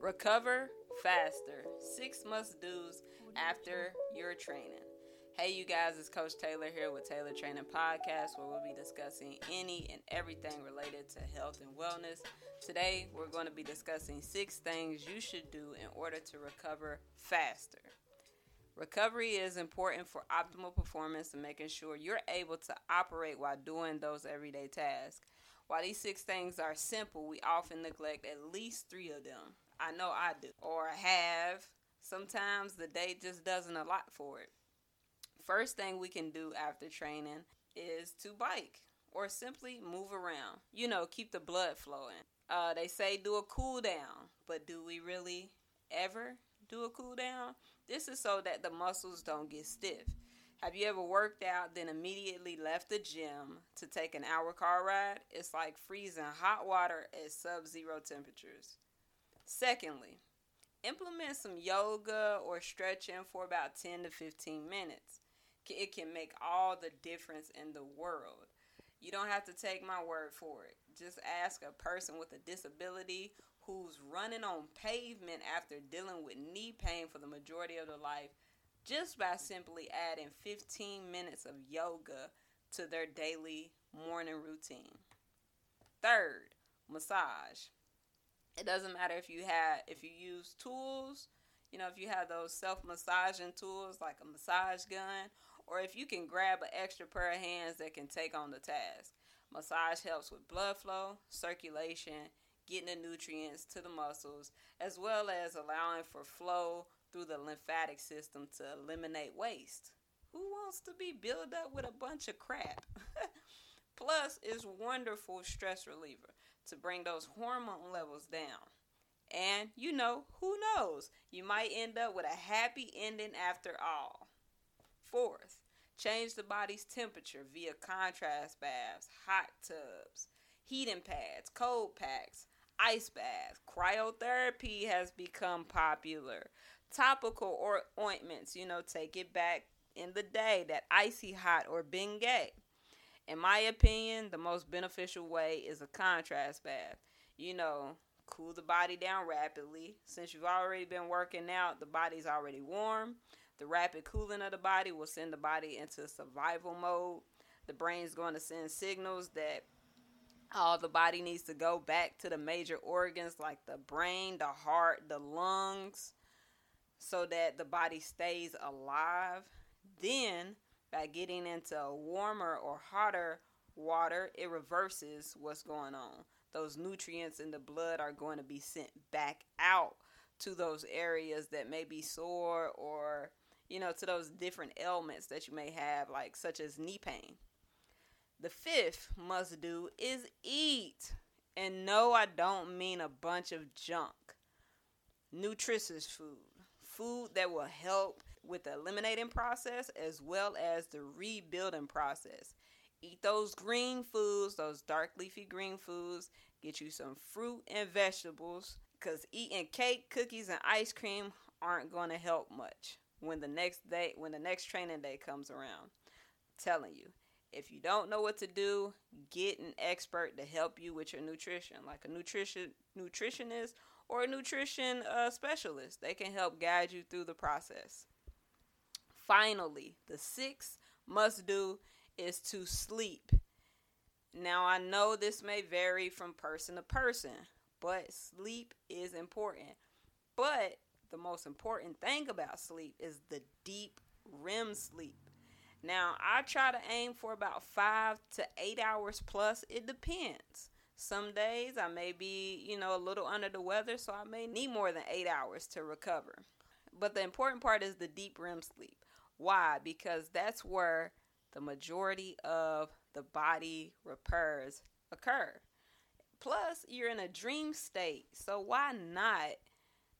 Recover faster. Six must do's after your training. Hey, you guys, it's Coach Taylor here with Taylor Training Podcast, where we'll be discussing any and everything related to health and wellness. Today, we're going to be discussing six things you should do in order to recover faster. Recovery is important for optimal performance and making sure you're able to operate while doing those everyday tasks. While these six things are simple, we often neglect at least three of them. I know I do, or have. Sometimes the day just doesn't allot for it. First thing we can do after training is to bike or simply move around. You know, keep the blood flowing. Uh, they say do a cool down, but do we really ever do a cool down? This is so that the muscles don't get stiff. Have you ever worked out, then immediately left the gym to take an hour car ride? It's like freezing hot water at sub zero temperatures. Secondly, implement some yoga or stretching for about 10 to 15 minutes. It can make all the difference in the world. You don't have to take my word for it. Just ask a person with a disability who's running on pavement after dealing with knee pain for the majority of their life just by simply adding 15 minutes of yoga to their daily morning routine. Third, massage. It doesn't matter if you have if you use tools, you know, if you have those self-massaging tools like a massage gun or if you can grab an extra pair of hands that can take on the task. Massage helps with blood flow, circulation, getting the nutrients to the muscles, as well as allowing for flow through the lymphatic system to eliminate waste. Who wants to be built up with a bunch of crap? Plus, it's wonderful stress reliever to bring those hormone levels down. And you know, who knows? You might end up with a happy ending after all. Fourth, change the body's temperature via contrast baths, hot tubs, heating pads, cold packs, ice baths. Cryotherapy has become popular. Topical or ointments, you know, take it back in the day, that icy hot or Bengay. In my opinion, the most beneficial way is a contrast bath. You know, cool the body down rapidly. Since you've already been working out, the body's already warm. The rapid cooling of the body will send the body into survival mode. The brain's going to send signals that all the body needs to go back to the major organs like the brain, the heart, the lungs, so that the body stays alive. Then, by getting into warmer or hotter water, it reverses what's going on. Those nutrients in the blood are going to be sent back out to those areas that may be sore or, you know, to those different ailments that you may have, like such as knee pain. The fifth must do is eat. And no, I don't mean a bunch of junk. Nutritious food. Food that will help with the eliminating process as well as the rebuilding process. Eat those green foods, those dark leafy green foods. Get you some fruit and vegetables because eating cake, cookies, and ice cream aren't going to help much when the next day, when the next training day comes around. I'm telling you, if you don't know what to do, get an expert to help you with your nutrition, like a nutrition nutritionist or a nutrition uh, specialist. They can help guide you through the process. Finally, the sixth must do is to sleep. Now, I know this may vary from person to person, but sleep is important. But the most important thing about sleep is the deep REM sleep. Now, I try to aim for about five to eight hours plus. It depends. Some days I may be, you know, a little under the weather, so I may need more than eight hours to recover. But the important part is the deep REM sleep. Why? Because that's where the majority of the body repairs occur. Plus, you're in a dream state, so why not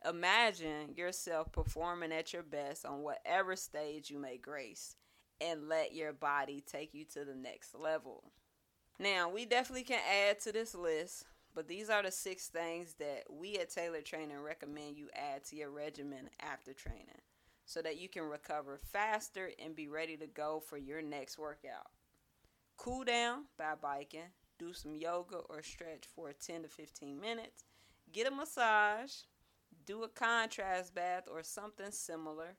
imagine yourself performing at your best on whatever stage you may grace? and let your body take you to the next level. Now, we definitely can add to this list, but these are the six things that we at Taylor Training recommend you add to your regimen after training so that you can recover faster and be ready to go for your next workout. Cool down by biking, do some yoga or stretch for 10 to 15 minutes, get a massage, do a contrast bath or something similar.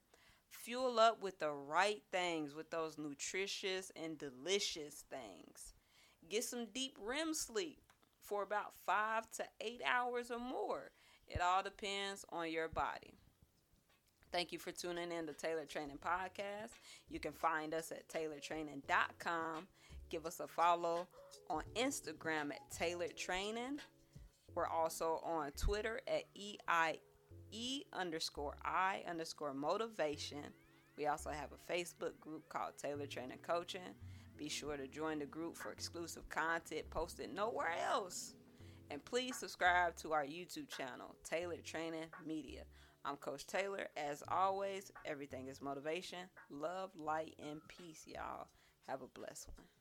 Fuel up with the right things, with those nutritious and delicious things. Get some deep REM sleep for about five to eight hours or more. It all depends on your body. Thank you for tuning in to Taylor Training Podcast. You can find us at taylortraining.com. Give us a follow on Instagram at Taylor Training. We're also on Twitter at EIE underscore I underscore motivation. We also have a Facebook group called Taylor Training Coaching. Be sure to join the group for exclusive content posted nowhere else. And please subscribe to our YouTube channel, Taylor Training Media. I'm Coach Taylor. As always, everything is motivation, love, light, and peace, y'all. Have a blessed one.